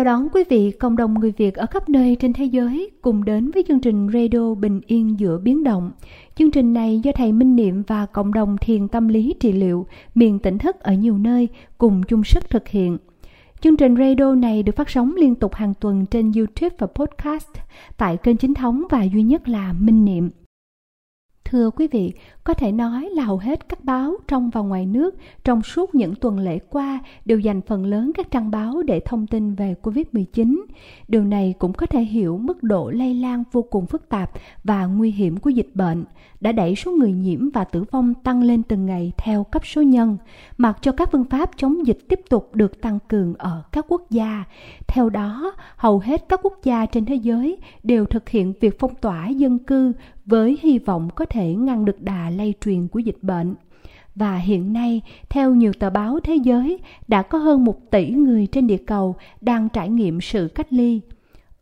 Chào đón quý vị, cộng đồng người Việt ở khắp nơi trên thế giới cùng đến với chương trình Radio Bình Yên giữa biến động. Chương trình này do thầy Minh Niệm và cộng đồng thiền tâm lý trị liệu, miền tỉnh thức ở nhiều nơi cùng chung sức thực hiện. Chương trình radio này được phát sóng liên tục hàng tuần trên YouTube và podcast tại kênh chính thống và duy nhất là Minh Niệm. Thưa quý vị, có thể nói là hầu hết các báo trong và ngoài nước trong suốt những tuần lễ qua đều dành phần lớn các trang báo để thông tin về Covid-19. Điều này cũng có thể hiểu mức độ lây lan vô cùng phức tạp và nguy hiểm của dịch bệnh đã đẩy số người nhiễm và tử vong tăng lên từng ngày theo cấp số nhân, mặc cho các phương pháp chống dịch tiếp tục được tăng cường ở các quốc gia. Theo đó, hầu hết các quốc gia trên thế giới đều thực hiện việc phong tỏa dân cư với hy vọng có thể ngăn được đà lây truyền của dịch bệnh. Và hiện nay, theo nhiều tờ báo thế giới, đã có hơn một tỷ người trên địa cầu đang trải nghiệm sự cách ly.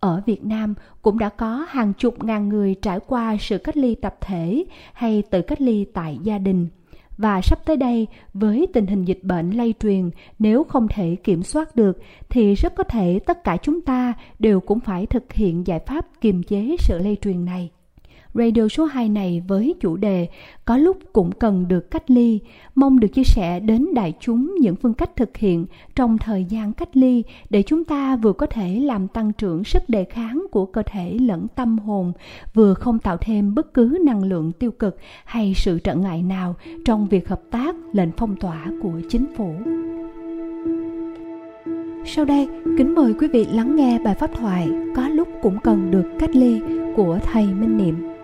Ở Việt Nam cũng đã có hàng chục ngàn người trải qua sự cách ly tập thể hay tự cách ly tại gia đình. Và sắp tới đây, với tình hình dịch bệnh lây truyền, nếu không thể kiểm soát được, thì rất có thể tất cả chúng ta đều cũng phải thực hiện giải pháp kiềm chế sự lây truyền này radio số 2 này với chủ đề có lúc cũng cần được cách ly, mong được chia sẻ đến đại chúng những phương cách thực hiện trong thời gian cách ly để chúng ta vừa có thể làm tăng trưởng sức đề kháng của cơ thể lẫn tâm hồn, vừa không tạo thêm bất cứ năng lượng tiêu cực hay sự trở ngại nào trong việc hợp tác lệnh phong tỏa của chính phủ. Sau đây, kính mời quý vị lắng nghe bài pháp thoại Có lúc cũng cần được cách ly của Thầy Minh Niệm.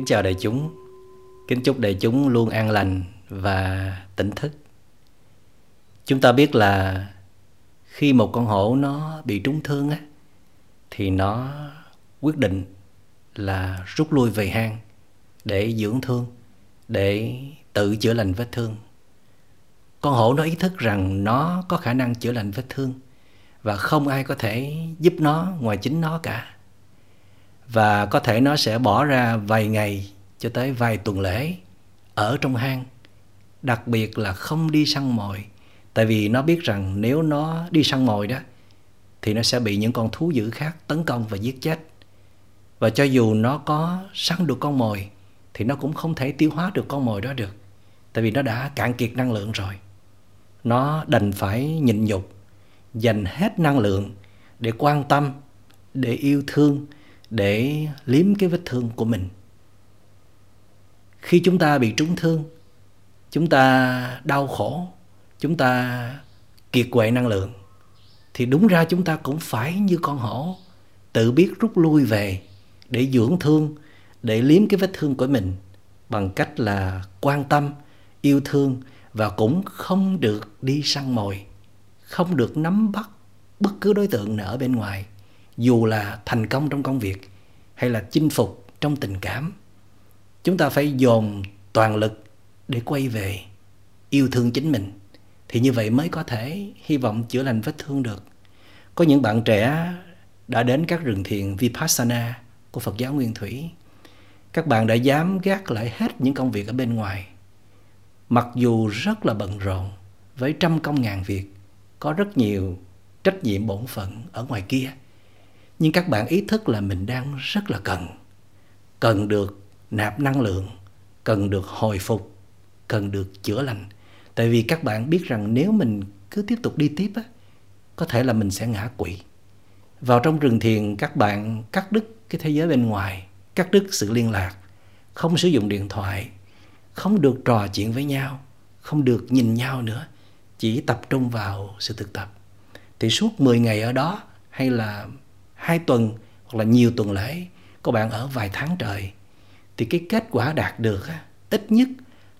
Kính chào đại chúng. Kính chúc đại chúng luôn an lành và tỉnh thức. Chúng ta biết là khi một con hổ nó bị trúng thương á, Thì nó quyết định là rút lui về hang để dưỡng thương, Để tự chữa lành vết thương. Con hổ nó ý thức rằng nó có khả năng chữa lành vết thương Và không ai có thể giúp nó ngoài chính nó cả và có thể nó sẽ bỏ ra vài ngày cho tới vài tuần lễ ở trong hang. Đặc biệt là không đi săn mồi. Tại vì nó biết rằng nếu nó đi săn mồi đó, thì nó sẽ bị những con thú dữ khác tấn công và giết chết. Và cho dù nó có săn được con mồi, thì nó cũng không thể tiêu hóa được con mồi đó được. Tại vì nó đã cạn kiệt năng lượng rồi. Nó đành phải nhịn nhục, dành hết năng lượng để quan tâm, để yêu thương để liếm cái vết thương của mình. Khi chúng ta bị trúng thương, chúng ta đau khổ, chúng ta kiệt quệ năng lượng, thì đúng ra chúng ta cũng phải như con hổ, tự biết rút lui về để dưỡng thương, để liếm cái vết thương của mình bằng cách là quan tâm, yêu thương và cũng không được đi săn mồi, không được nắm bắt bất cứ đối tượng nào ở bên ngoài dù là thành công trong công việc hay là chinh phục trong tình cảm, chúng ta phải dồn toàn lực để quay về yêu thương chính mình. Thì như vậy mới có thể hy vọng chữa lành vết thương được. Có những bạn trẻ đã đến các rừng thiền vipassana của phật giáo nguyên thủy. Các bạn đã dám gác lại hết những công việc ở bên ngoài. Mặc dù rất là bận rộn với trăm công ngàn việc, có rất nhiều trách nhiệm bổn phận ở ngoài kia nhưng các bạn ý thức là mình đang rất là cần. Cần được nạp năng lượng, cần được hồi phục, cần được chữa lành. Tại vì các bạn biết rằng nếu mình cứ tiếp tục đi tiếp á, có thể là mình sẽ ngã quỵ. Vào trong rừng thiền, các bạn cắt đứt cái thế giới bên ngoài, cắt đứt sự liên lạc, không sử dụng điện thoại, không được trò chuyện với nhau, không được nhìn nhau nữa, chỉ tập trung vào sự thực tập. Thì suốt 10 ngày ở đó, hay là hai tuần hoặc là nhiều tuần lễ có bạn ở vài tháng trời thì cái kết quả đạt được ít nhất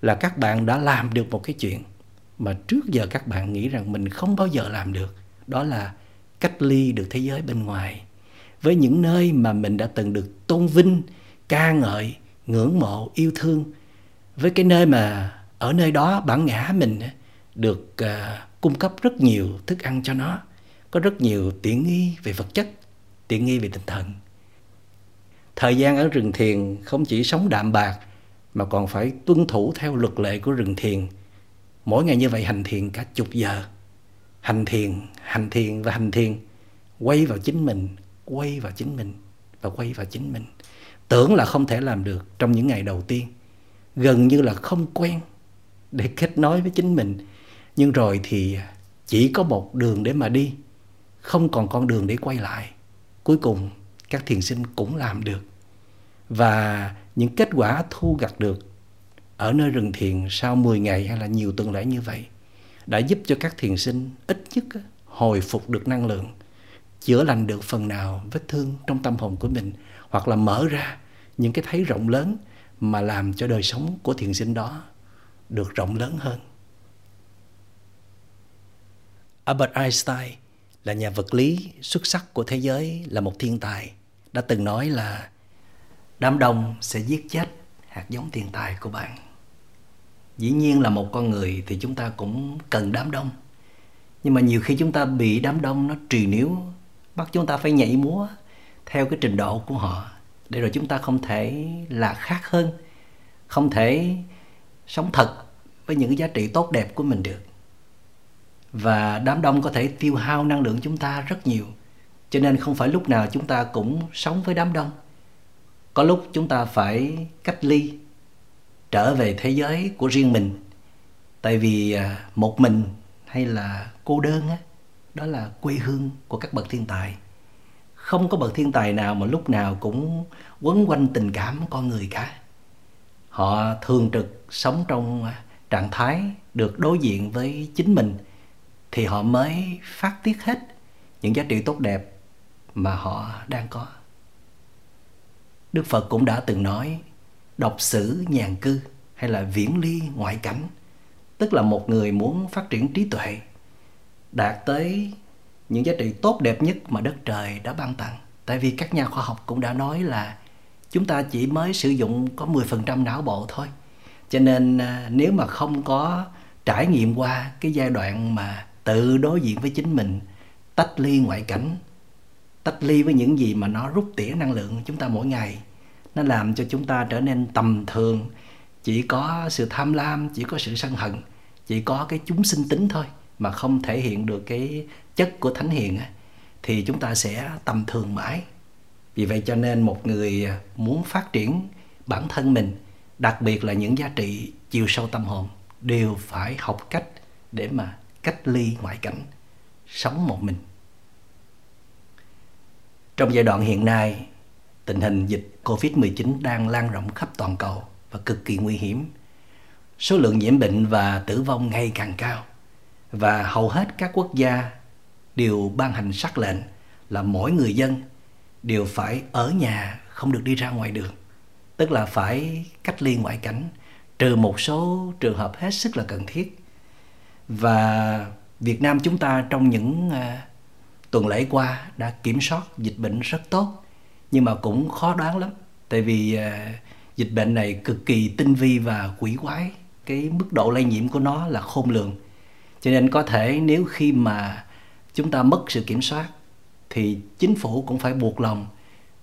là các bạn đã làm được một cái chuyện mà trước giờ các bạn nghĩ rằng mình không bao giờ làm được đó là cách ly được thế giới bên ngoài. Với những nơi mà mình đã từng được tôn vinh ca ngợi ngưỡng mộ yêu thương với cái nơi mà ở nơi đó bản ngã mình được uh, cung cấp rất nhiều thức ăn cho nó có rất nhiều tiện nghi về vật chất tiện nghi về tinh thần. Thời gian ở rừng thiền không chỉ sống đạm bạc, mà còn phải tuân thủ theo luật lệ của rừng thiền. Mỗi ngày như vậy hành thiền cả chục giờ. Hành thiền hành thiền và hành thiền, quay vào chính mình, quay vào chính mình và quay vào chính mình. Tưởng là không thể làm được trong những ngày đầu tiên, gần như là không quen để kết nối với chính mình. Nhưng rồi thì chỉ có một đường để mà đi, không còn con đường để quay lại cuối cùng, các thiền sinh cũng làm được và những kết quả thu gặt được ở nơi rừng thiền sau 10 ngày hay là nhiều tuần lễ như vậy đã giúp cho các thiền sinh ít nhất hồi phục được năng lượng, chữa lành được phần nào vết thương trong tâm hồn của mình hoặc là mở ra những cái thấy rộng lớn mà làm cho đời sống của thiền sinh đó được rộng lớn hơn. Albert Einstein là nhà vật lý xuất sắc của thế giới, là một thiên tài. Đã từng nói là đám đông sẽ giết chết hạt giống thiên tài của bạn. Dĩ nhiên là một con người thì chúng ta cũng cần đám đông. Nhưng mà nhiều khi chúng ta bị đám đông nó trì níu, bắt chúng ta phải nhảy múa theo cái trình độ của họ, để rồi chúng ta không thể là khác hơn, không thể sống thật với những cái giá trị tốt đẹp của mình được và đám đông có thể tiêu hao năng lượng chúng ta rất nhiều. Cho nên không phải lúc nào chúng ta cũng sống với đám đông. Có lúc chúng ta phải cách ly, trở về thế giới của riêng mình. Tại vì à, một mình hay là cô đơn á, đó là quê hương của các bậc thiên tài. Không có bậc thiên tài nào mà lúc nào cũng quấn quanh tình cảm con người cả. Họ thường trực sống trong à, trạng thái được đối diện với chính mình thì họ mới phát tiết hết những giá trị tốt đẹp mà họ đang có. Đức phật cũng đã từng nói đọc sử nhàn cư hay là viễn ly ngoại cảnh, tức là một người muốn phát triển trí tuệ, đạt tới những giá trị tốt đẹp nhất mà đất trời đã ban tặng. Tại vì các nhà khoa học cũng đã nói là chúng ta chỉ mới sử dụng có 10% não bộ thôi. Cho nên à, nếu mà không có trải nghiệm qua cái giai đoạn mà tự đối diện với chính mình, tách ly ngoại cảnh, tách ly với những gì mà nó rút tỉa năng lượng chúng ta mỗi ngày. Nó làm cho chúng ta trở nên tầm thường. Chỉ có sự tham lam, chỉ có sự sân hận, chỉ có cái chúng sinh tính thôi mà không thể hiện được cái chất của thánh hiền thì chúng ta sẽ tầm thường mãi. Vì vậy cho nên một người muốn phát triển bản thân mình, đặc biệt là những giá trị chiều sâu tâm hồn, đều phải học cách để mà cách ly ngoại cảnh, sống một mình. Trong giai đoạn hiện nay, tình hình dịch Covid-19 đang lan rộng khắp toàn cầu và cực kỳ nguy hiểm. Số lượng nhiễm bệnh và tử vong ngày càng cao. Và hầu hết các quốc gia đều ban hành sắc lệnh là mỗi người dân đều phải ở nhà, không được đi ra ngoài đường. Tức là phải cách ly ngoại cảnh, trừ một số trường hợp hết sức là cần thiết và Việt Nam chúng ta trong những uh, tuần lễ qua đã kiểm soát dịch bệnh rất tốt nhưng mà cũng khó đoán lắm. Tại vì uh, dịch bệnh này cực kỳ tinh vi và quỷ quái. Cái mức độ lây nhiễm của nó là khôn lường. Cho nên có thể nếu khi mà chúng ta mất sự kiểm soát thì chính phủ cũng phải buộc lòng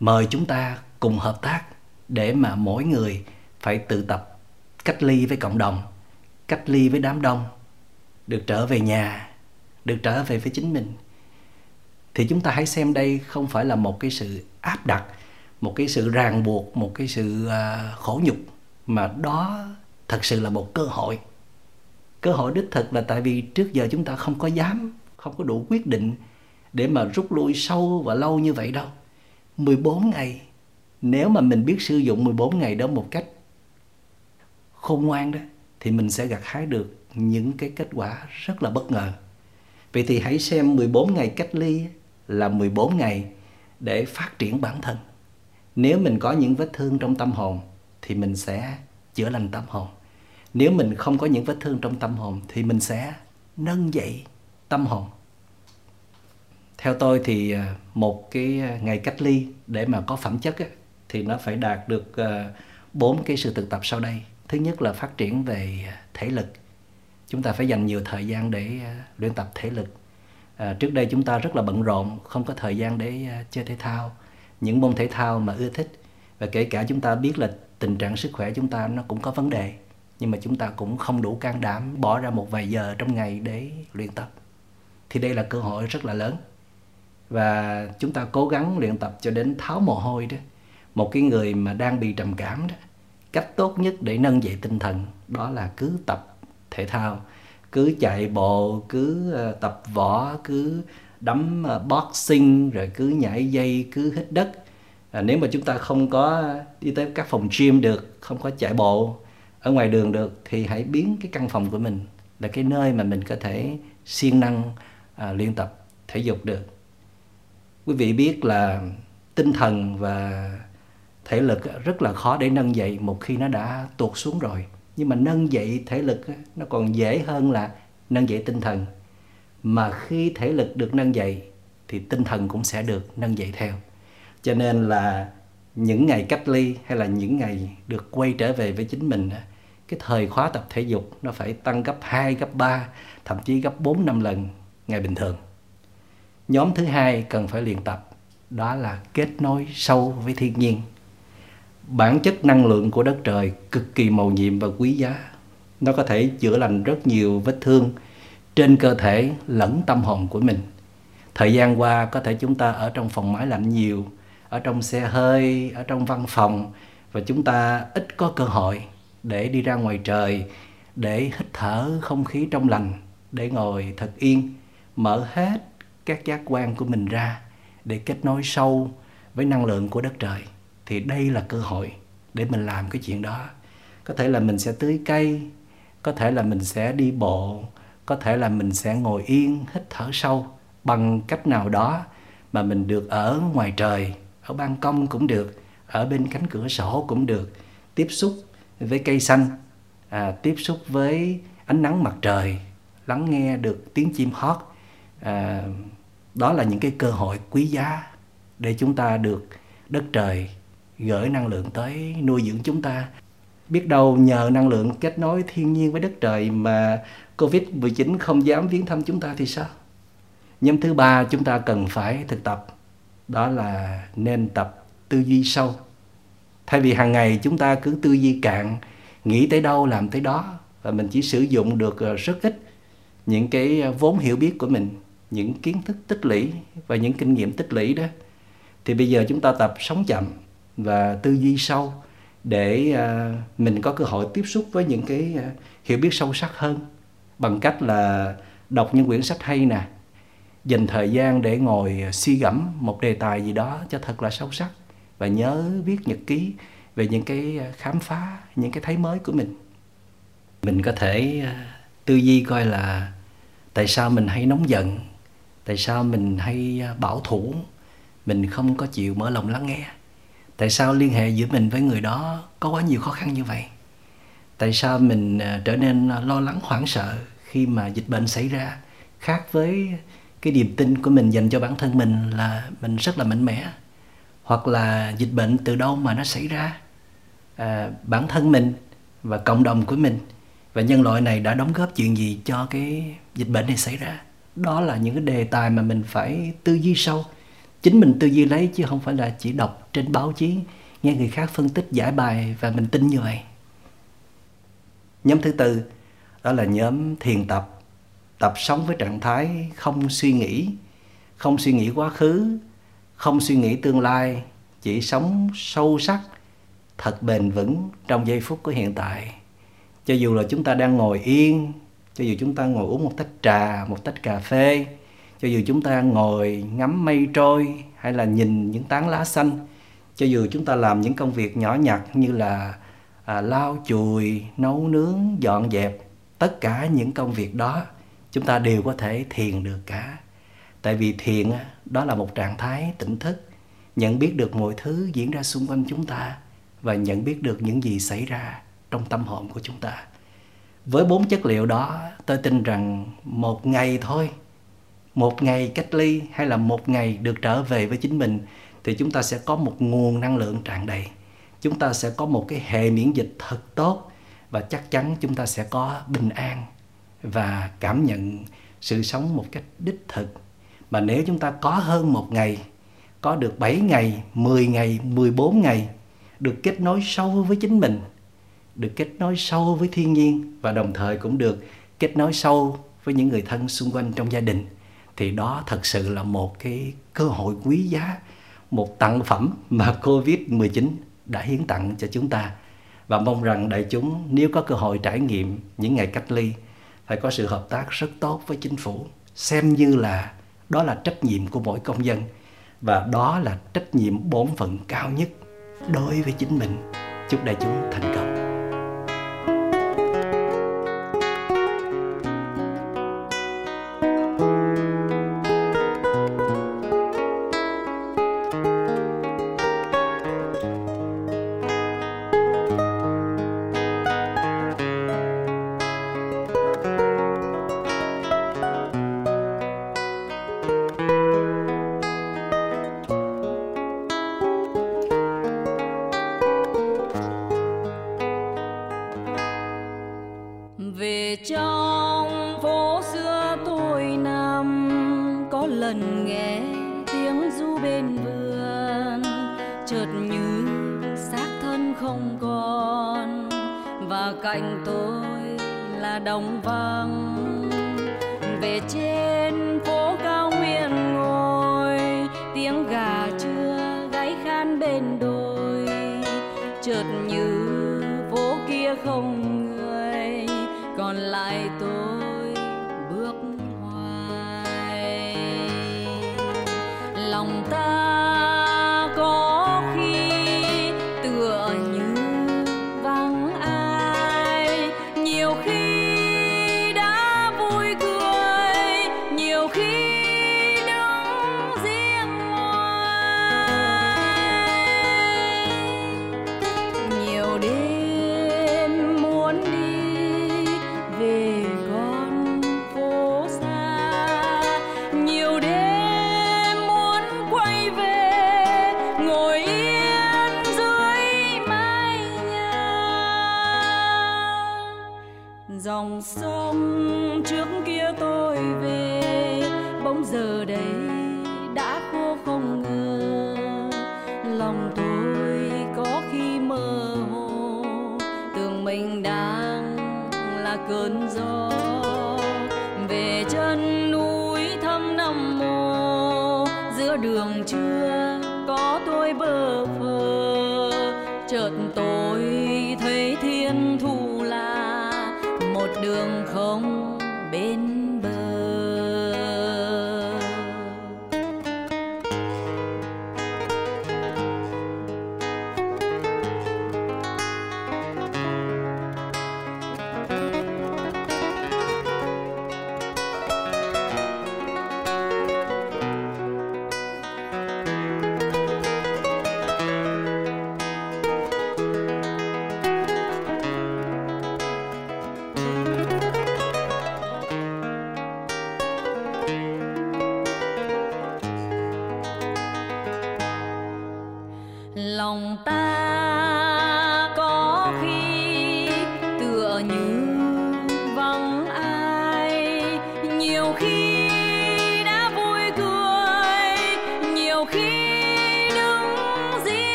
mời chúng ta cùng hợp tác để mà mỗi người phải tự tập cách ly với cộng đồng cách ly với đám đông được trở về nhà, được trở về với chính mình. Thì chúng ta hãy xem đây không phải là một cái sự áp đặt, một cái sự ràng buộc, một cái sự à, khổ nhục, mà đó thật sự là một cơ hội. Cơ hội đích thực là tại vì trước giờ chúng ta không có dám, không có đủ quyết định để mà rút lui sâu và lâu như vậy đâu. 14 ngày, nếu mà mình biết sử dụng 14 ngày đó một cách khôn ngoan đó, thì mình sẽ gặt hái được những cái kết quả rất là bất ngờ. Vậy thì hãy xem 14 ngày cách ly là 14 ngày để phát triển bản thân. Nếu mình có những vết thương trong tâm hồn thì mình sẽ chữa lành tâm hồn. Nếu mình không có những vết thương trong tâm hồn thì mình sẽ nâng dậy tâm hồn. Theo tôi thì à, một cái à, ngày cách ly để mà có phẩm chất thì nó phải đạt được à, bốn cái sự thực tập sau đây thứ nhất là phát triển về thể lực chúng ta phải dành nhiều thời gian để à, luyện tập thể lực. À, trước đây chúng ta rất là bận rộn không có thời gian để à, chơi thể thao. Những môn thể thao mà ưa thích và kể cả chúng ta biết là tình trạng sức khỏe chúng ta nó cũng có vấn đề nhưng mà chúng ta cũng không đủ can đảm bỏ ra một vài giờ trong ngày để luyện tập. Thì đây là cơ hội rất là lớn. Và chúng ta cố gắng luyện tập cho đến tháo mồ hôi đó. Một cái người mà đang bị trầm cảm đó cách tốt nhất để nâng dậy tinh thần đó là cứ tập thể thao. Cứ chạy bộ cứ ờ, tập võ cứ đấm ờ, boxing rồi cứ nhảy dây cứ hít đất. À, nếu mà chúng ta không có đi tới các phòng gym được không có chạy bộ ở ngoài đường được thì hãy biến cái căn phòng của mình là cái nơi mà mình có thể siêng năng à, luyện tập thể dục được. Quý vị biết là tinh thần và thể lực rất là khó để nâng dậy một khi nó đã tuột xuống rồi nhưng mà nâng dậy thể lực nó còn dễ hơn là nâng dậy tinh thần mà khi thể lực được nâng dậy thì tinh thần cũng sẽ được nâng dậy theo cho nên là những ngày cách ly hay là những ngày được quay trở về với chính mình cái thời khóa tập thể dục nó phải tăng gấp 2, gấp 3, thậm chí gấp 4 năm lần ngày bình thường. Nhóm thứ hai cần phải luyện tập đó là kết nối sâu với thiên nhiên. Bản chất năng lượng của đất trời cực kỳ màu nhiệm và quý giá. Nó có thể chữa lành rất nhiều vết thương trên cơ thể lẫn tâm hồn của mình. Thời gian qua có thể chúng ta ở trong phòng máy lạnh nhiều, ở trong xe hơi, ở trong văn phòng và chúng ta ít có cơ hội để đi ra ngoài trời, để hít thở không khí trong lành, để ngồi thật yên, mở hết các giác quan của mình ra để kết nối sâu với năng lượng của đất trời thì đây là cơ hội để mình làm cái chuyện đó. Có thể là mình sẽ tưới cây có thể là mình sẽ đi bộ có thể là mình sẽ ngồi yên hít thở sâu bằng cách nào đó mà mình được ở ngoài trời ở ban công cũng được ở bên cánh cửa sổ cũng được tiếp xúc với cây xanh à, tiếp xúc với ánh nắng mặt trời lắng nghe được tiếng chim hót. À, đó là những cái cơ hội quý giá để chúng ta được đất trời gửi năng lượng tới nuôi dưỡng chúng ta biết đâu nhờ năng lượng kết nối thiên nhiên với đất trời mà Covid-19 không dám viếng thăm chúng ta thì sao? Nhóm thứ ba chúng ta cần phải thực tập đó là nên tập tư duy sâu. Thay vì hàng ngày chúng ta cứ tư duy cạn, nghĩ tới đâu làm tới đó và mình chỉ sử dụng được ờ, rất ít những cái ờ, vốn hiểu biết của mình những kiến thức tích lũy và những kinh nghiệm tích lũy đó thì bây giờ chúng ta tập sống chậm và tư duy sâu để à, mình có cơ hội tiếp xúc với những cái à, hiểu biết sâu sắc hơn bằng cách là đọc những quyển sách hay nè, dành thời gian để ngồi à, suy gẫm một đề tài gì đó cho thật là sâu sắc và nhớ viết nhật ký về những cái khám phá những cái thấy mới của mình. Mình có thể tư duy coi là tại sao mình hay nóng giận, tại sao mình hay bảo thủ, mình không có chịu mở lòng lắng nghe tại sao liên hệ giữa mình với người đó có quá nhiều khó khăn như vậy? Tại sao mình ờ, trở nên ờ, lo lắng hoảng sợ khi mà dịch bệnh xảy ra? Khác với cái niềm tin của mình dành cho bản thân mình là mình rất là mạnh mẽ. Hoặc là dịch bệnh từ đâu mà nó xảy ra? À, bản thân mình và cộng đồng của mình. Và nhân loại này đã đóng góp chuyện gì cho cái dịch bệnh này xảy ra? Đó là những cái đề tài mà mình phải tư duy sâu chính mình tư duy lấy chứ không phải là chỉ đọc trên báo chí, nghe người khác phân tích giải bài và mình tin như vậy. Nhóm thứ tư, đó là nhóm thiền tập. Tập sống với trạng thái không suy nghĩ, không suy nghĩ quá khứ, không suy nghĩ tương lai, chỉ sống sâu sắc, thật bền vững trong giây phút của hiện tại. Cho dù là chúng ta đang ngồi yên, cho dù chúng ta ngồi uống một tách trà, một tách cà phê cho dù chúng ta ngồi ngắm mây trôi hay là nhìn những tán lá xanh cho dù chúng ta làm những công việc nhỏ nhặt như là à, lau chùi nấu nướng dọn dẹp tất cả những công việc đó chúng ta đều có thể thiền được cả. Tại vì thiền đó là một trạng thái tỉnh thức nhận biết được mọi thứ diễn ra xung quanh chúng ta và nhận biết được những gì xảy ra trong tâm hồn của chúng ta. Với bốn chất liệu đó tôi tin rằng một ngày thôi một ngày cách ly hay là một ngày được trở về với chính mình thì chúng ta sẽ có một nguồn năng lượng tràn đầy. Chúng ta sẽ có một cái hệ miễn dịch thật tốt và chắc chắn chúng ta sẽ có bình an và cảm nhận sự sống một cách đích thực. Mà nếu chúng ta có hơn một ngày có được 7 ngày, 10 ngày, 14 ngày được kết nối sâu với chính mình, được kết nối sâu với thiên nhiên và đồng thời cũng được kết nối sâu với những người thân xung quanh trong gia đình thì đó thật sự là một cái cơ hội quý giá, một tặng phẩm mà Covid-19 đã hiến tặng cho chúng ta. Và mong rằng đại chúng nếu có cơ hội trải nghiệm những ngày cách ly phải có sự hợp tác rất tốt với chính phủ, xem như là đó là trách nhiệm của mỗi công dân và đó là trách nhiệm bổn phận cao nhất đối với chính mình. Chúc đại chúng thành công. Bên đôi chợt như phố kia không người còn lại tôi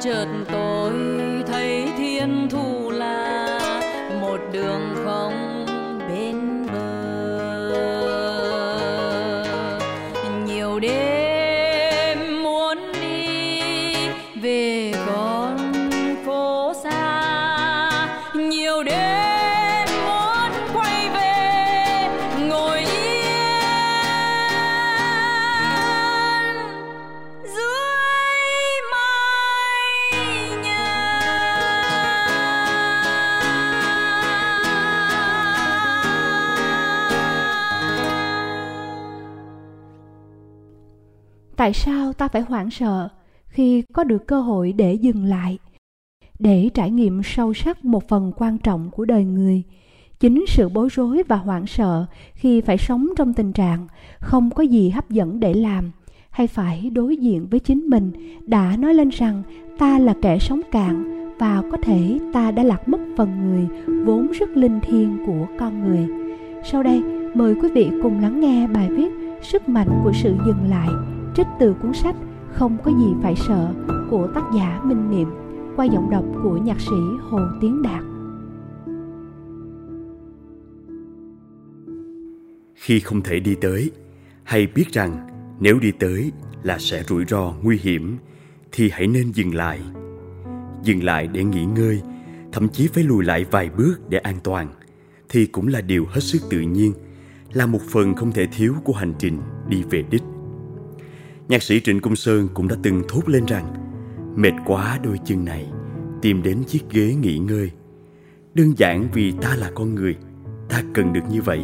chợt tôi tại sao ta phải hoảng sợ khi có được cơ hội để dừng lại? Để trải nghiệm sâu sắc một phần quan trọng của đời người, chính sự bối rối và hoảng sợ khi phải sống trong tình trạng không có gì hấp dẫn để làm hay phải đối diện với chính mình đã nói lên rằng ta là kẻ sống cạn và có thể ta đã lạc mất phần người vốn rất linh thiêng của con người. Sau đây, mời quý vị cùng lắng nghe bài viết sức mạnh của sự dừng lại trích từ cuốn sách không có gì phải sợ của tác giả minh niệm qua giọng đọc của nhạc sĩ hồ tiến đạt. Khi không thể đi tới, hay biết rằng nếu đi tới là sẽ rủi ro nguy hiểm, thì hãy nên dừng lại. Dừng lại để nghỉ ngơi, thậm chí phải lùi lại vài bước để an toàn, thì cũng là điều hết sức tự nhiên, là một phần không thể thiếu của hành trình đi về đích nhạc sĩ trịnh công sơn cũng đã từng thốt lên rằng, mệt quá đôi chân này, tìm đến chiếc ghế nghỉ ngơi. Đơn giản vì ta là con người, ta cần được như vậy.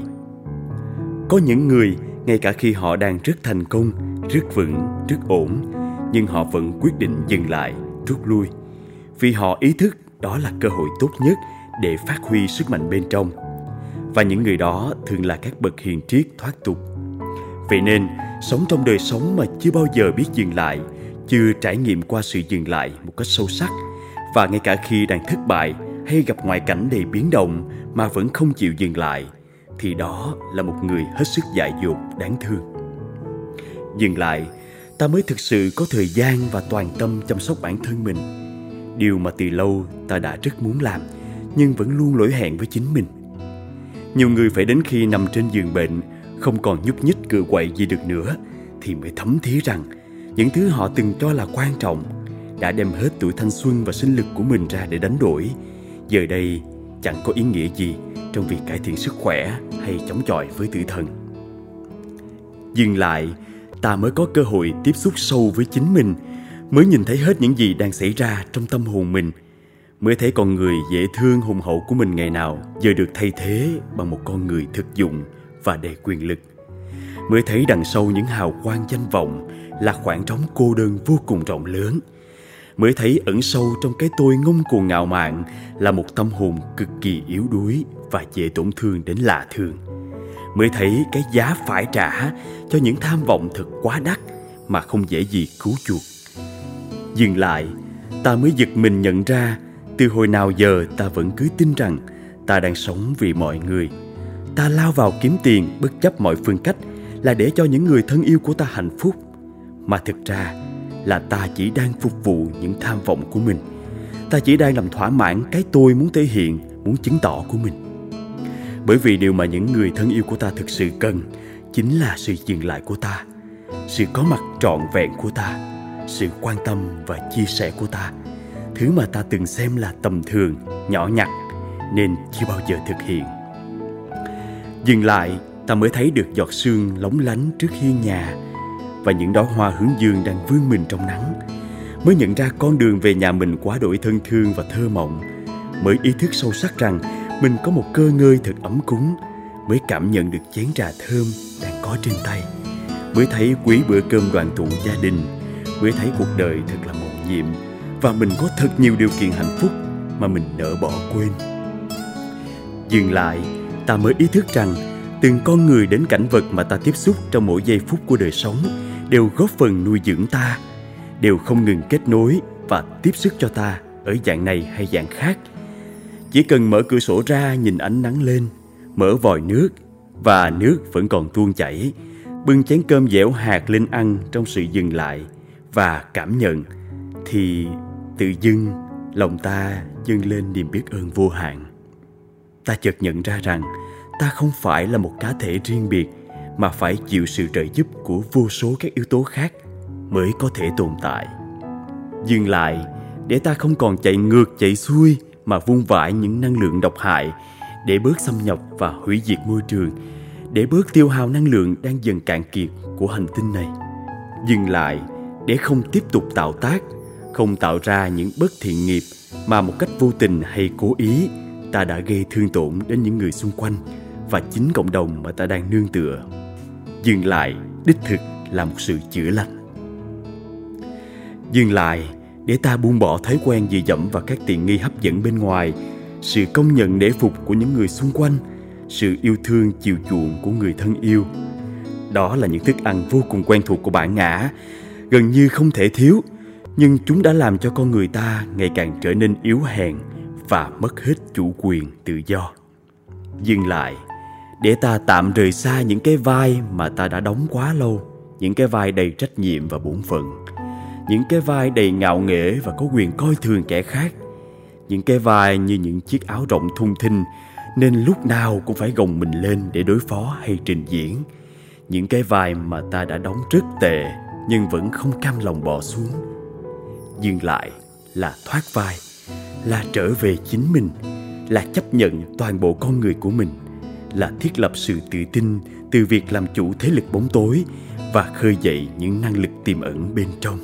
Có những người, ngay cả khi họ đang rất thành công, rất vững, rất ổn, nhưng họ vẫn quyết định dừng lại, rút lui. Vì họ ý thức đó là cơ hội tốt nhất để phát huy sức mạnh bên trong. Và những người đó thường là các bậc hiền triết thoát tục. Vậy nên sống trong đời sống mà chưa bao giờ biết dừng lại, chưa trải nghiệm qua sự dừng lại một cách sâu sắc. Và ngay cả khi đang thất bại hay gặp ngoại cảnh đầy biến động mà vẫn không chịu dừng lại, thì đó là một người hết sức dại dột, đáng thương. Dừng lại, ta mới thực sự có thời gian và toàn tâm chăm sóc bản thân mình. Điều mà từ lâu ta đã rất muốn làm, nhưng vẫn luôn lỗi hẹn với chính mình. Nhiều người phải đến khi nằm trên giường bệnh không còn nhúc nhích cựa quậy gì được nữa, thì mới thấm thía rằng những thứ họ từng cho là quan trọng đã đem hết tuổi thanh xuân và sinh lực của mình ra để đánh đổi. Giờ đây, chẳng có ý nghĩa gì trong việc cải thiện sức khỏe hay chống chọi với tử thần. Dừng lại, ta mới có cơ hội tiếp xúc sâu với chính mình, mới nhìn thấy hết những gì đang xảy ra trong tâm hồn mình, mới thấy con người dễ thương hùng hậu của mình ngày nào giờ được thay thế bằng một con người thực dụng và đầy quyền lực. Mới thấy đằng sau những hào quang danh vọng là khoảng trống cô đơn vô cùng rộng lớn. Mới thấy ẩn sâu trong cái tôi ngông cuồng ngạo mạn là một tâm hồn cực kỳ yếu đuối và dễ tổn thương đến lạ thường. Mới thấy cái giá phải trả cho những tham vọng thật quá đắt mà không dễ gì cứu chuộc. Dừng lại, ta mới giật mình nhận ra, từ hồi nào giờ ta vẫn cứ tin rằng ta đang sống vì mọi người ta lao vào kiếm tiền, bất chấp mọi phương cách, là để cho những người thân yêu của ta hạnh phúc. Mà thực ra là ta chỉ đang phục vụ những tham vọng của mình. Ta chỉ đang làm thỏa mãn cái tôi muốn thể hiện, muốn chứng tỏ của mình. Bởi vì điều mà những người thân yêu của ta thực sự cần chính là sự dừng lại của ta, sự có mặt trọn vẹn của ta, sự quan tâm và chia sẻ của ta. Thứ mà ta từng xem là tầm thường, nhỏ nhặt, nên chưa bao giờ thực hiện dừng lại, ta mới thấy được giọt sương lóng lánh trước hiên nhà và những đóa hoa hướng dương đang vươn mình trong nắng. Mới nhận ra con đường về nhà mình quá đổi thân thương và thơ mộng. Mới ý thức sâu sắc rằng mình có một cơ ngơi thật ấm cúng. Mới cảm nhận được chén trà thơm đang có trên tay. Mới thấy quý bữa cơm đoàn tụ gia đình. Mới thấy cuộc đời thật là mầu nhiệm. Và mình có thật nhiều điều kiện hạnh phúc mà mình nỡ bỏ quên. Dừng lại ta mới ý thức rằng từng con người đến cảnh vật mà ta tiếp xúc trong mỗi giây phút của đời sống đều góp phần nuôi dưỡng ta, đều không ngừng kết nối và tiếp sức cho ta ở dạng này hay dạng khác. Chỉ cần mở cửa sổ ra nhìn ánh nắng lên, mở vòi nước và nước vẫn còn tuôn chảy, bưng chén cơm dẻo hạt lên ăn trong sự dừng lại và cảm nhận, thì tự dưng lòng ta dâng lên niềm biết ơn vô hạn ta chợt nhận ra rằng ta không phải là một cá thể riêng biệt, mà phải chịu sự trợ giúp của vô số các yếu tố khác mới có thể tồn tại. Dừng lại, để ta không còn chạy ngược, chạy xuôi, mà vung vãi những năng lượng độc hại để bớt xâm nhập và hủy diệt môi trường, để bớt tiêu hao năng lượng đang dần cạn kiệt của hành tinh này. Dừng lại, để không tiếp tục tạo tác, không tạo ra những bất thiện nghiệp mà một cách vô tình hay cố ý ta đã gây thương tổn đến những người xung quanh và chính cộng đồng mà ta đang nương tựa. Dừng lại, đích thực là một sự chữa lành. Dừng lại, để ta buông bỏ thói quen dì dẫm và các tiện nghi hấp dẫn bên ngoài, sự công nhận nể phục của những người xung quanh, sự yêu thương chiều chuộng của người thân yêu. Đó là những thức ăn vô cùng quen thuộc của bản ngã, gần như không thể thiếu, nhưng chúng đã làm cho con người ta ngày càng trở nên yếu hèn và mất hết chủ quyền tự do. Dừng lại, để ta tạm rời xa những cái vai mà ta đã đóng quá lâu, những cái vai đầy trách nhiệm và bổn phận, những cái vai đầy ngạo nghễ và có quyền coi thường kẻ khác, những cái vai như những chiếc áo rộng thung thinh, nên lúc nào cũng phải gồng mình lên để đối phó hay trình diễn. Những cái vai mà ta đã đóng rất tệ nhưng vẫn không cam lòng bỏ xuống. Dừng lại là thoát vai là trở về chính mình, là chấp nhận toàn bộ con người của mình, là thiết lập sự tự tin từ việc làm chủ thế lực bóng tối và khơi dậy những năng lực tiềm ẩn bên trong.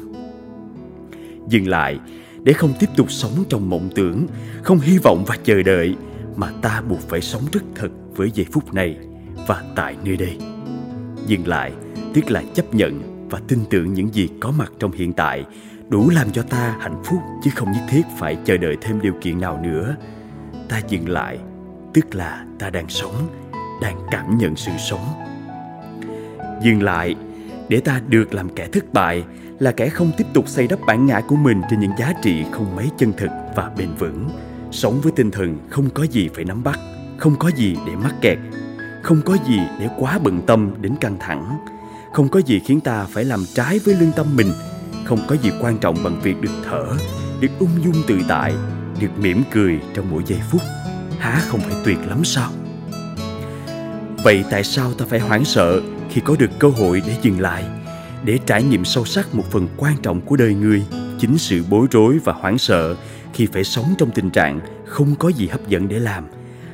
Dừng lại để không tiếp tục sống trong mộng tưởng, không hy vọng và chờ đợi mà ta buộc phải sống rất thật với giây phút này và tại nơi đây. Dừng lại, tức là chấp nhận và tin tưởng những gì có mặt trong hiện tại đủ làm cho ta hạnh phúc, chứ không nhất thiết phải chờ đợi thêm điều kiện nào nữa. Ta dừng lại, tức là ta đang sống, đang cảm nhận sự sống. Dừng lại, để ta được làm kẻ thất bại là kẻ không tiếp tục xây đắp bản ngã của mình trên những giá trị không mấy chân thực và bền vững. Sống với tinh thần không có gì phải nắm bắt, không có gì để mắc kẹt, không có gì để quá bận tâm đến căng thẳng, không có gì khiến ta phải làm trái với lương tâm mình không có gì quan trọng bằng việc được thở, được ung dung tự tại, được mỉm cười trong mỗi giây phút. Há không phải tuyệt lắm sao? Vậy tại sao ta phải hoảng sợ khi có được cơ hội để dừng lại, để trải nghiệm sâu sắc một phần quan trọng của đời người, chính sự bối rối và hoảng sợ khi phải sống trong tình trạng không có gì hấp dẫn để làm?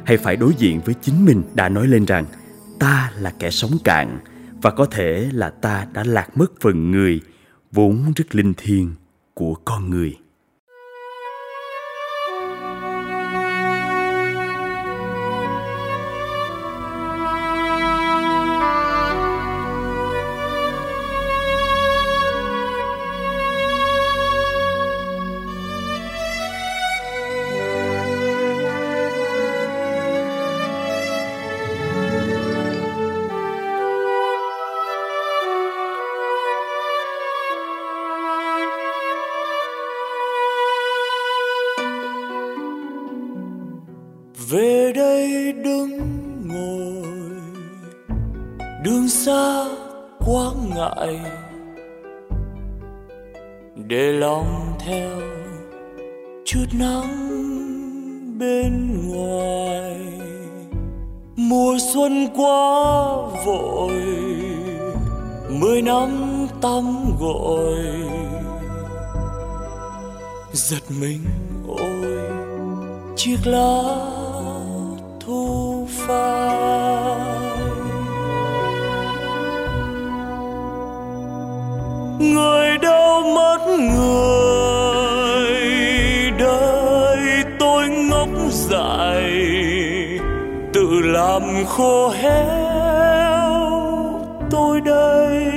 Hay phải đối diện với chính mình đã nói lên rằng, ta là kẻ sống cạn và có thể là ta đã lạc mất phần người vốn rất linh thiêng của con người. Tự làm khô héo tôi đây.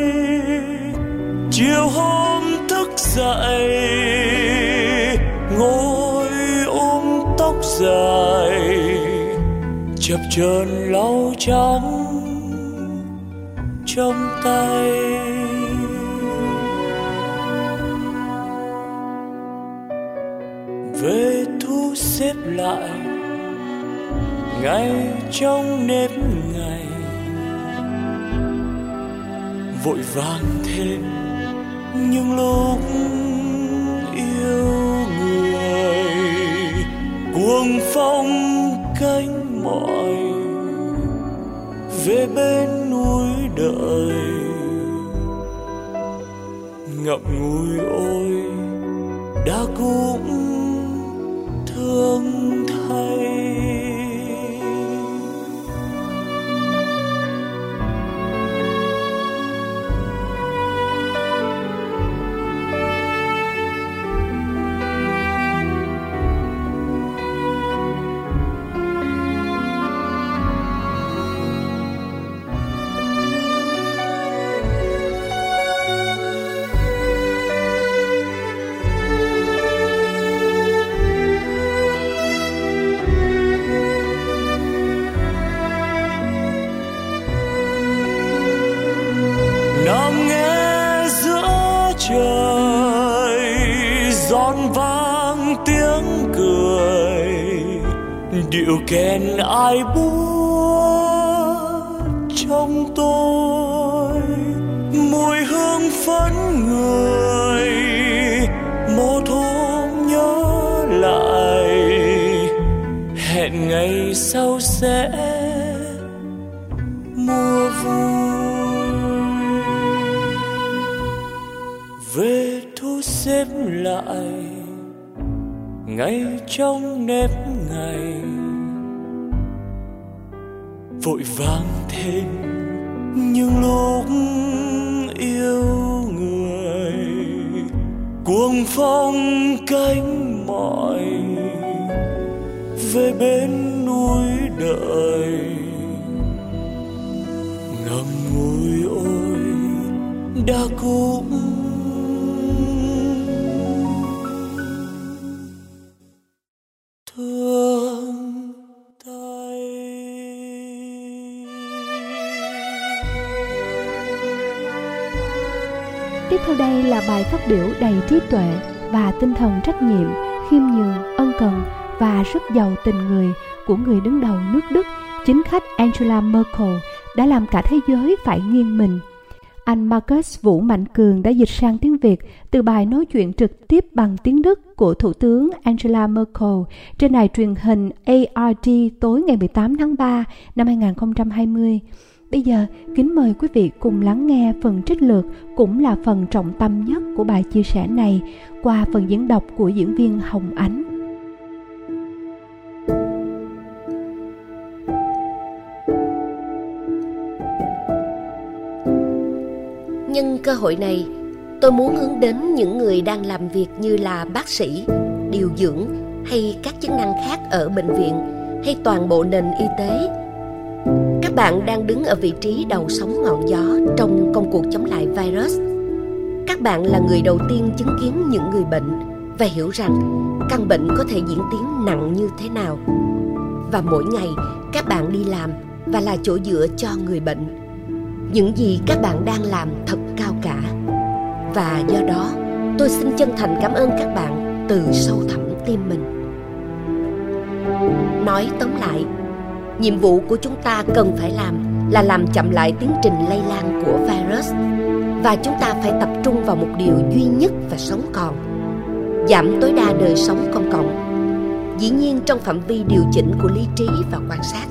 Chiều hôm thức dậy, ngồi ôm tóc dài, chập chờn lau trắng trong tay. Về thu xếp lại ngay trong nếp ngày. Vội vàng thêm những lúc yêu người. Cuồng phong cánh mỏi về bên núi đợi ngậm ngùi ôi, đã cũng điệu kèn ai buốt trong tôi, mùi hương phấn người, một hôm nhớ lại, hẹn ngày sau sẽ mùa vui. Về thu xếp lại, ngay trong nếp vội vàng thêm những lúc yêu người. Cuồng phong cánh mỏi về bên núi đợi ngầm ngùi ôi đã cũng bài phát biểu đầy trí tuệ và tinh thần trách nhiệm, khiêm nhường, ân cần và rất giàu tình người của người đứng đầu nước Đức, chính khách Angela Merkel đã làm cả thế giới phải nghiêng mình. Anh Marcus Vũ Mạnh Cường đã dịch sang tiếng Việt từ bài nói chuyện trực tiếp bằng tiếng Đức của Thủ tướng Angela Merkel trên đài truyền hình ARD tối ngày 18 tháng 3 năm 2020. Bây giờ, kính mời quý vị cùng lắng nghe phần trích lược cũng là phần trọng tâm nhất của bài chia sẻ này qua phần diễn đọc của diễn viên Hồng Ánh. Nhân cơ hội này, tôi muốn hướng đến những người đang làm việc như là bác sĩ, điều dưỡng hay các chức năng khác ở bệnh viện hay toàn bộ nền y tế. Các bạn đang đứng ở vị trí đầu sóng ngọn gió trong công cuộc chống lại virus. Các bạn là người đầu tiên chứng kiến những người bệnh và hiểu rằng căn bệnh có thể diễn tiến nặng như thế nào. Và mỗi ngày, các bạn đi làm và là chỗ dựa cho người bệnh những gì các bạn đang làm thật cao cả và do đó, tôi xin chân thành cảm ơn các bạn từ sâu thẳm tim mình nói tóm lại nhiệm vụ của chúng ta cần phải làm là làm chậm lại tiến trình lây lan của virus. Và chúng ta phải tập trung vào một điều duy nhất và sống còn, giảm tối đa đời sống công cộng. Dĩ nhiên trong phạm vi điều chỉnh của lý trí và quan sát,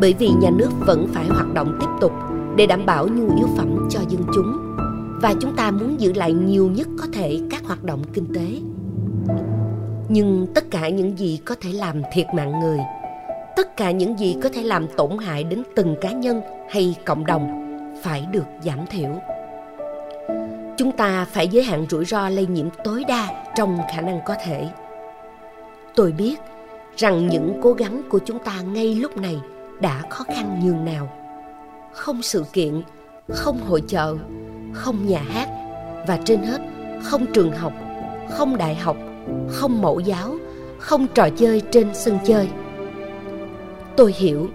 bởi vì nhà nước vẫn phải hoạt động tiếp tục để đảm bảo nhu yếu phẩm cho dân chúng. Và chúng ta muốn giữ lại nhiều nhất có thể các hoạt động kinh tế. Nhưng tất cả những gì có thể làm thiệt mạng người tất cả những gì có thể làm tổn hại đến từng cá nhân hay cộng đồng phải được giảm thiểu. Chúng ta phải giới hạn rủi ro lây nhiễm tối đa trong khả năng có thể. Tôi biết rằng những cố gắng của chúng ta ngay lúc này đã khó khăn nhường nào. Không sự kiện, không hội chợ, không nhà hát và trên hết không trường học, không đại học, không mẫu giáo, không trò chơi trên sân chơi tôi hiểu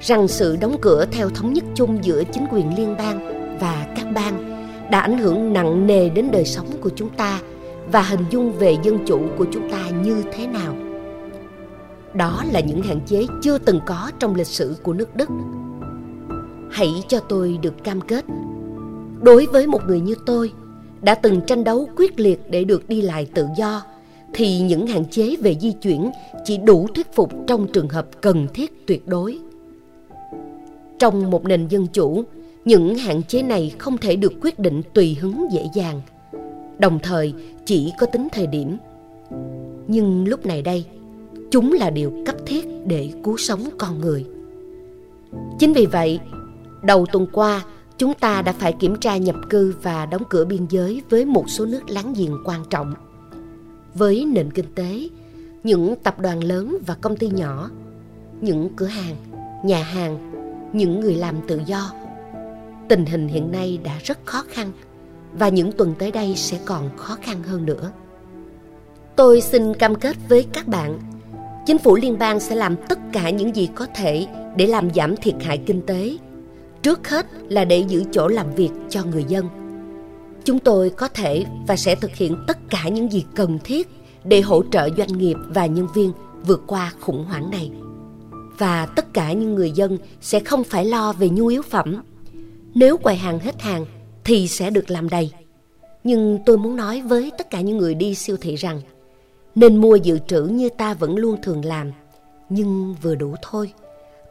rằng sự đóng cửa theo thống nhất chung giữa chính quyền liên bang và các bang đã ảnh hưởng nặng nề đến đời sống của chúng ta và hình dung về dân chủ của chúng ta như thế nào. Đó là những hạn chế chưa từng có trong lịch sử của nước đức. Hãy cho tôi được cam kết, đối với một người như tôi đã từng tranh đấu quyết liệt để được đi lại tự do thì những hạn chế về di chuyển chỉ đủ thuyết phục trong trường hợp cần thiết tuyệt đối. Trong một nền dân chủ, những hạn chế này không thể được quyết định tùy hứng dễ dàng. Đồng thời, chỉ có tính thời điểm. Nhưng lúc này đây, chúng là điều cấp thiết để cứu sống con người. Chính vì vậy, đầu tuần qua, chúng ta đã phải kiểm tra nhập cư và đóng cửa biên giới với một số nước láng giềng quan trọng với nền kinh tế, những tập đoàn lớn và công ty nhỏ, những cửa hàng, nhà hàng, những người làm tự do. Tình hình hiện nay đã rất khó khăn và những tuần tới đây sẽ còn khó khăn hơn nữa. Tôi xin cam kết với các bạn, chính phủ liên bang sẽ làm tất cả những gì có thể để làm giảm thiệt hại kinh tế, trước hết là để giữ chỗ làm việc cho người dân chúng tôi có thể và sẽ thực hiện tất cả những gì cần thiết để hỗ trợ doanh nghiệp và nhân viên vượt qua khủng hoảng này. Và tất cả những người dân sẽ không phải lo về nhu yếu phẩm. Nếu quầy hàng hết hàng thì sẽ được làm đầy. Nhưng tôi muốn nói với tất cả những người đi siêu thị rằng, nên mua dự trữ như ta vẫn luôn thường làm, nhưng vừa đủ thôi.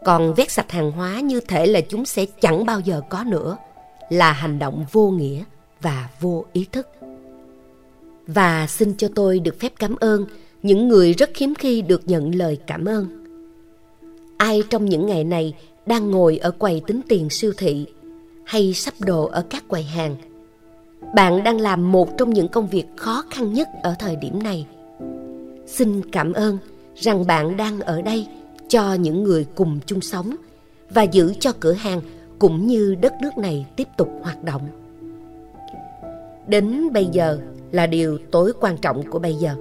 Còn vét sạch hàng hóa như thể là chúng sẽ chẳng bao giờ có nữa là hành động vô nghĩa và vô ý thức. Và xin cho tôi được phép cảm ơn những người rất hiếm khi được nhận lời cảm ơn. Ai trong những ngày này đang ngồi ở quầy tính tiền siêu thị hay sắp đồ ở các quầy hàng? Bạn đang làm một trong những công việc khó khăn nhất ở thời điểm này. Xin cảm ơn rằng bạn đang ở đây cho những người cùng chung sống và giữ cho cửa hàng cũng như đất nước này tiếp tục hoạt động đến bây giờ là điều tối quan trọng của bây giờ.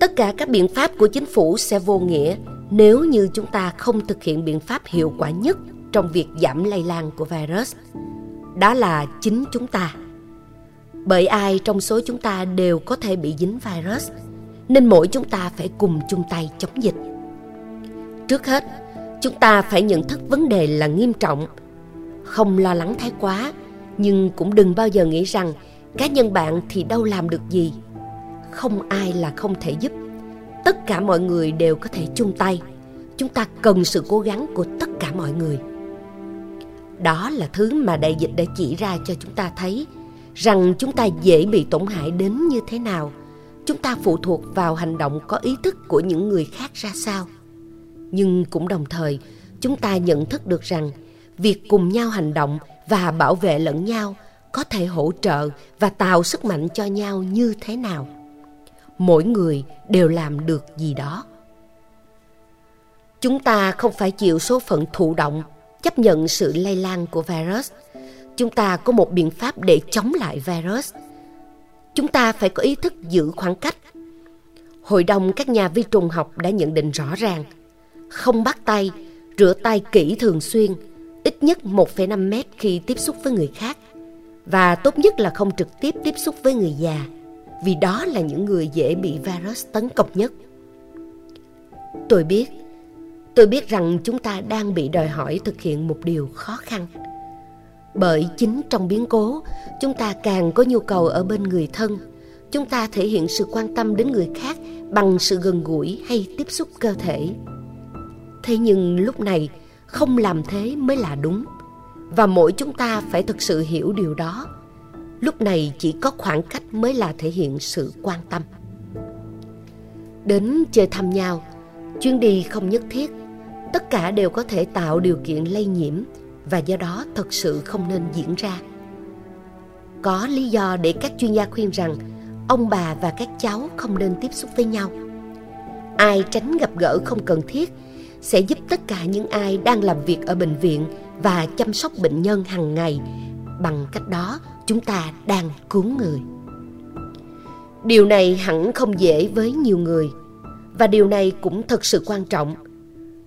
Tất cả các biện pháp của chính phủ sẽ vô nghĩa nếu như chúng ta không thực hiện biện pháp hiệu quả nhất trong việc giảm lây lan của virus. Đó là chính chúng ta. Bởi ai trong số chúng ta đều có thể bị dính virus, nên mỗi chúng ta phải cùng chung tay chống dịch. Trước hết, chúng ta phải nhận thức vấn đề là nghiêm trọng, không lo lắng thái quá nhưng cũng đừng bao giờ nghĩ rằng cá nhân bạn thì đâu làm được gì. Không ai là không thể giúp. Tất cả mọi người đều có thể chung tay. Chúng ta cần sự cố gắng của tất cả mọi người. Đó là thứ mà đại dịch đã chỉ ra cho chúng ta thấy, rằng chúng ta dễ bị tổn hại đến như thế nào. Chúng ta phụ thuộc vào hành động có ý thức của những người khác ra sao. Nhưng cũng đồng thời, chúng ta nhận thức được rằng việc cùng nhau hành động và bảo vệ lẫn nhau, có thể hỗ trợ và tạo sức mạnh cho nhau như thế nào. Mỗi người đều làm được gì đó. Chúng ta không phải chịu số phận thụ động, chấp nhận sự lây lan của virus. Chúng ta có một biện pháp để chống lại virus. Chúng ta phải có ý thức giữ khoảng cách. Hội đồng các nhà vi trùng học đã nhận định rõ ràng, không bắt tay, rửa tay kỹ thường xuyên ít nhất 1,5 mét khi tiếp xúc với người khác và tốt nhất là không trực tiếp tiếp xúc với người già vì đó là những người dễ bị virus tấn công nhất. Tôi biết, tôi biết rằng chúng ta đang bị đòi hỏi thực hiện một điều khó khăn. Bởi chính trong biến cố, chúng ta càng có nhu cầu ở bên người thân. Chúng ta thể hiện sự quan tâm đến người khác bằng sự gần gũi hay tiếp xúc cơ thể. Thế nhưng lúc này, không làm thế mới là đúng. Và mỗi chúng ta phải thực sự hiểu điều đó. Lúc này chỉ có khoảng cách mới là thể hiện sự quan tâm. Đến chơi thăm nhau, chuyến đi không nhất thiết. Tất cả đều có thể tạo điều kiện lây nhiễm và do đó thật sự không nên diễn ra. Có lý do để các chuyên gia khuyên rằng ông bà và các cháu không nên tiếp xúc với nhau. Ai tránh gặp gỡ không cần thiết sẽ giúp tất cả những ai đang làm việc ở bệnh viện và chăm sóc bệnh nhân hàng ngày. Bằng cách đó, chúng ta đang cứu người. Điều này hẳn không dễ với nhiều người, và điều này cũng thật sự quan trọng.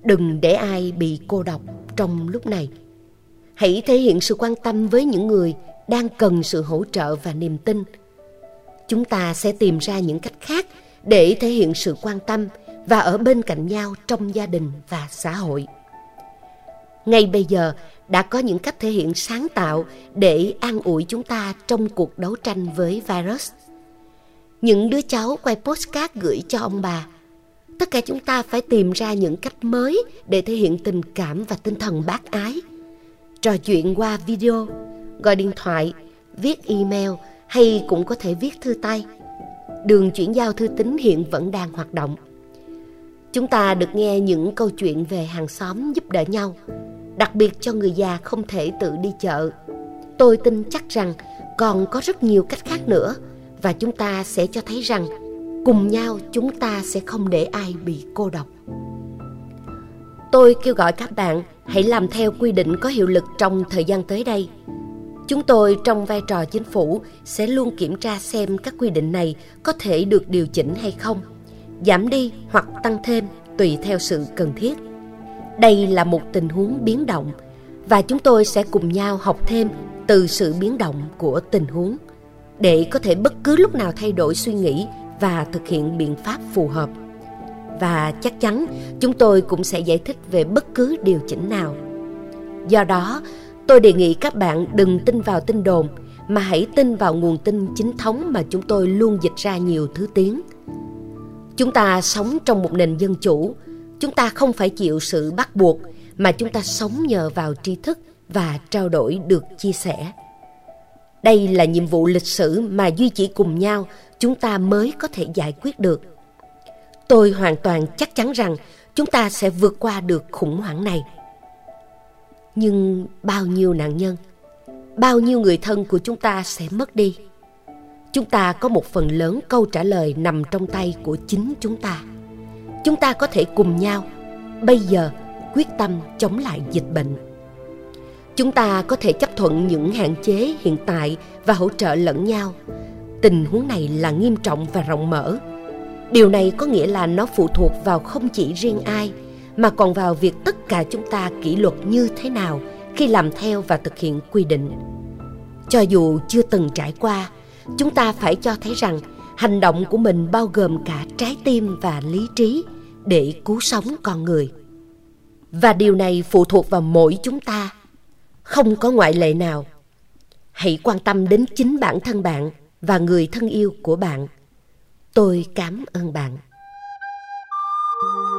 Đừng để ai bị cô độc trong lúc này. Hãy thể hiện sự quan tâm với những người đang cần sự hỗ trợ và niềm tin. Chúng ta sẽ tìm ra những cách khác để thể hiện sự quan tâm và ở bên cạnh nhau trong gia đình và xã hội ngay bây giờ đã có những cách thể hiện sáng tạo để an ủi chúng ta trong cuộc đấu tranh với virus. Những đứa cháu quay postcard gửi cho ông bà. Tất cả chúng ta phải tìm ra những cách mới để thể hiện tình cảm và tinh thần bác ái. Trò chuyện qua video, gọi điện thoại, viết email hay cũng có thể viết thư tay. Đường chuyển giao thư tín hiện vẫn đang hoạt động. Chúng ta được nghe những câu chuyện về hàng xóm giúp đỡ nhau, đặc biệt cho người già không thể tự đi chợ. Tôi tin chắc rằng còn có rất nhiều cách khác nữa và chúng ta sẽ cho thấy rằng cùng nhau chúng ta sẽ không để ai bị cô độc. Tôi kêu gọi các bạn hãy làm theo quy định có hiệu lực trong thời gian tới đây. Chúng tôi trong vai trò chính phủ sẽ luôn kiểm tra xem các quy định này có thể được điều chỉnh hay không, giảm đi hoặc tăng thêm tùy theo sự cần thiết. Đây là một tình huống biến động và chúng tôi sẽ cùng nhau học thêm từ sự biến động của tình huống để có thể bất cứ lúc nào thay đổi suy nghĩ và thực hiện biện pháp phù hợp. Và chắc chắn chúng tôi cũng sẽ giải thích về bất cứ điều chỉnh nào. Do đó, tôi đề nghị các bạn đừng tin vào tin đồn, mà hãy tin vào nguồn tin chính thống mà chúng tôi luôn dịch ra nhiều thứ tiếng chúng ta sống trong một nền dân chủ. Chúng ta không phải chịu sự bắt buộc, mà chúng ta sống nhờ vào tri thức và trao đổi được chia sẻ. Đây là nhiệm vụ lịch sử mà duy chỉ cùng nhau, chúng ta mới có thể giải quyết được. Tôi hoàn toàn chắc chắn rằng chúng ta sẽ vượt qua được khủng hoảng này. Nhưng bao nhiêu nạn nhân, bao nhiêu người thân của chúng ta sẽ mất đi? Chúng ta có một phần lớn câu trả lời nằm trong tay của chính chúng ta. Chúng ta có thể cùng nhau, bây giờ, quyết tâm chống lại dịch bệnh. Chúng ta có thể chấp thuận những hạn chế hiện tại và hỗ trợ lẫn nhau. Tình huống này là nghiêm trọng và rộng mở. Điều này có nghĩa là nó phụ thuộc vào không chỉ riêng ai, mà còn vào việc tất cả chúng ta kỷ luật như thế nào khi làm theo và thực hiện quy định. Cho dù chưa từng trải qua chúng ta phải cho thấy rằng hành động của mình bao gồm cả trái tim và lý trí để cứu sống con người. Và điều này phụ thuộc vào mỗi chúng ta. Không có ngoại lệ nào. Hãy quan tâm đến chính bản thân bạn và người thân yêu của bạn. Tôi cảm ơn bạn. mẹ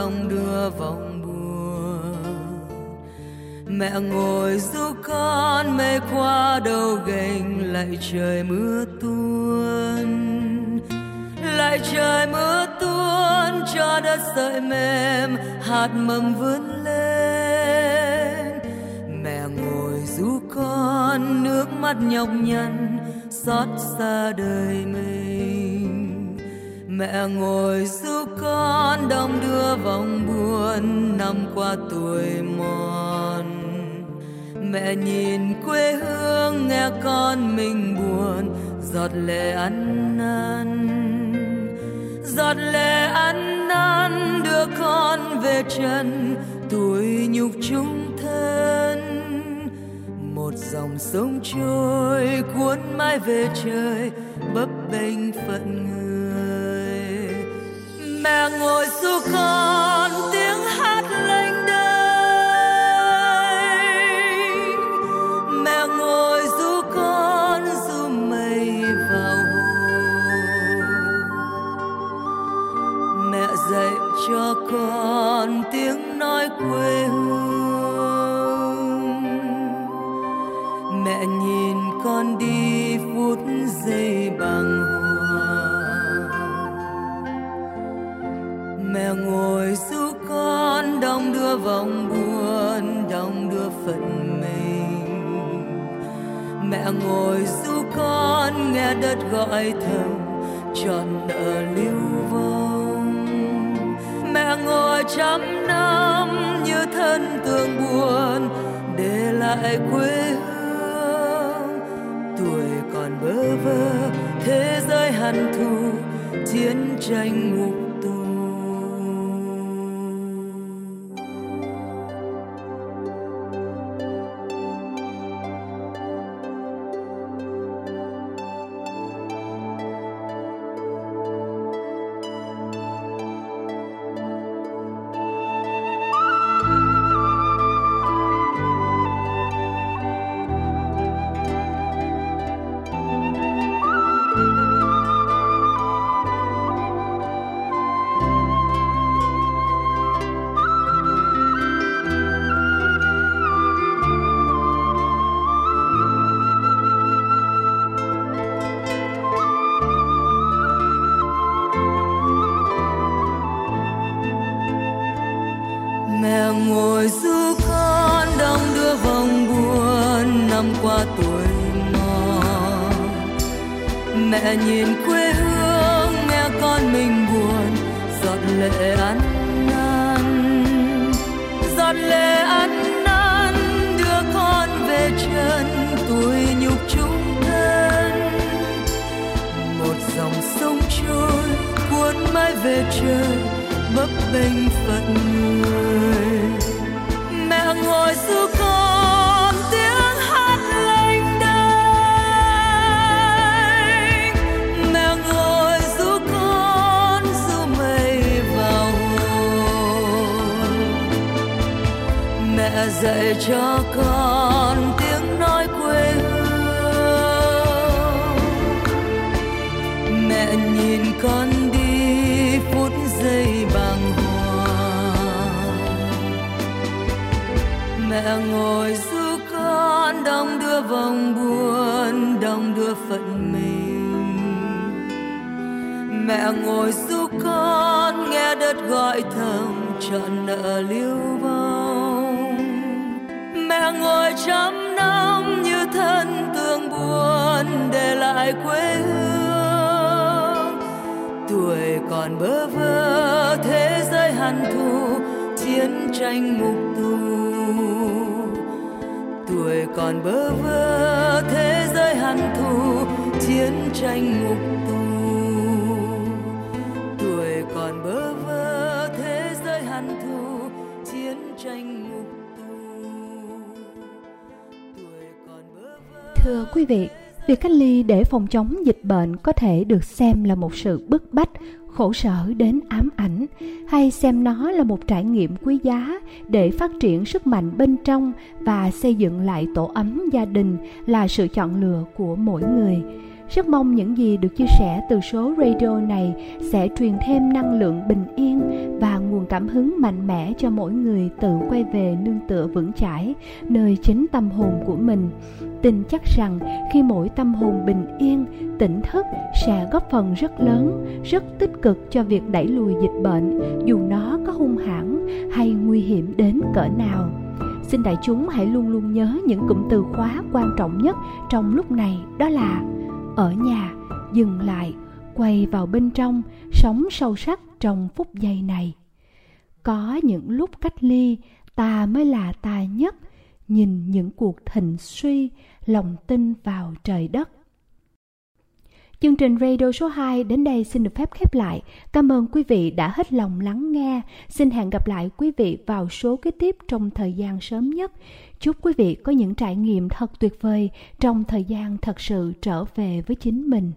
đông đưa vòng buồn. Mẹ ngồi du con mây qua đầu gành, lại trời mưa tuôn. Lại trời mưa tuôn, cho đất sợi mềm, hạt mầm vươn lên. Mẹ ngồi du con, nước mắt nhọc nhằn, xót xa đời mình mẹ ngồi giúp con đông đưa vòng buồn năm qua tuổi mòn. Mẹ nhìn quê hương nghe con mình buồn, giọt lệ ăn năn. Giọt lệ ăn năn đưa con về chân, tuổi nhục chung thân. Một dòng sông trôi cuốn mãi về trời, bấp bênh phận người mẹ ngồi du con tiếng hát lênh đênh mẹ ngồi du con du mây vào hồ mẹ dạy cho con tiếng nói quê hương. Mẹ nhìn ngồi giúp con đong đưa vòng buồn, đong đưa phận mình. Mẹ ngồi giúp con nghe đất gọi thầm, trọn nợ lưu vong. Mẹ ngồi trăm năm như thân tương buồn, để lại quê hương. Tuổi còn bơ vơ, thế giới hằn thù, chiến tranh ngục bênh phận người. Mẹ ngồi du con tiếng hát lênh đênh. Mẹ ngồi du con du mây vào hồn. Mẹ dạy cho con mẹ ngồi du con đong đưa vòng buồn đong đưa phận mình. Mẹ ngồi du con nghe đất gọi thầm, trọn nợ lưu vong. Mẹ ngồi trăm năm như thân tương buồn, để lại quê hương. Tuổi còn bơ vơ, thế giới hằn thù, chiến tranh mục tù tuổi còn bơ vơ thế giới hằn thù chiến tranh ngục tù. Tuổi còn bơ vơ thế giới hằn thù chiến tranh ngục tù. Tuổi còn bơ vơ. Thưa quý vị, việc cách ly để phòng chống dịch bệnh có thể được xem là một sự bức bách, khổ sở đến ám ảnh, hay xem nó là một trải nghiệm quý giá để phát triển sức mạnh bên trong và xây dựng lại tổ ấm gia đình là sự chọn lựa của mỗi người. Rất mong những gì được chia sẻ từ số radio này sẽ truyền thêm năng lượng bình yên và nguồn cảm hứng mạnh mẽ cho mỗi người tự quay về nương tựa vững chãi nơi chính tâm hồn của mình. Tin chắc rằng khi mỗi tâm hồn bình yên, tỉnh thức sẽ góp phần rất lớn, rất tích cực cho việc đẩy lùi dịch bệnh, dù nó có hung hãn hay nguy hiểm đến cỡ nào. Xin đại chúng hãy luôn luôn nhớ những cụm từ khóa quan trọng nhất trong lúc này đó là ở nhà, dừng lại, quay vào bên trong, sống sâu sắc trong phút giây này. Có những lúc cách ly, ta mới là ta nhất, nhìn những cuộc thịnh suy, lòng tin vào trời đất. Chương trình radio số 2 đến đây xin được phép khép lại. Cảm ơn quý vị đã hết lòng lắng nghe. Xin hẹn gặp lại quý vị vào số kế tiếp trong thời gian sớm nhất. Chúc quý vị có những trải nghiệm thật tuyệt vời trong thời gian thật sự trở về với chính mình.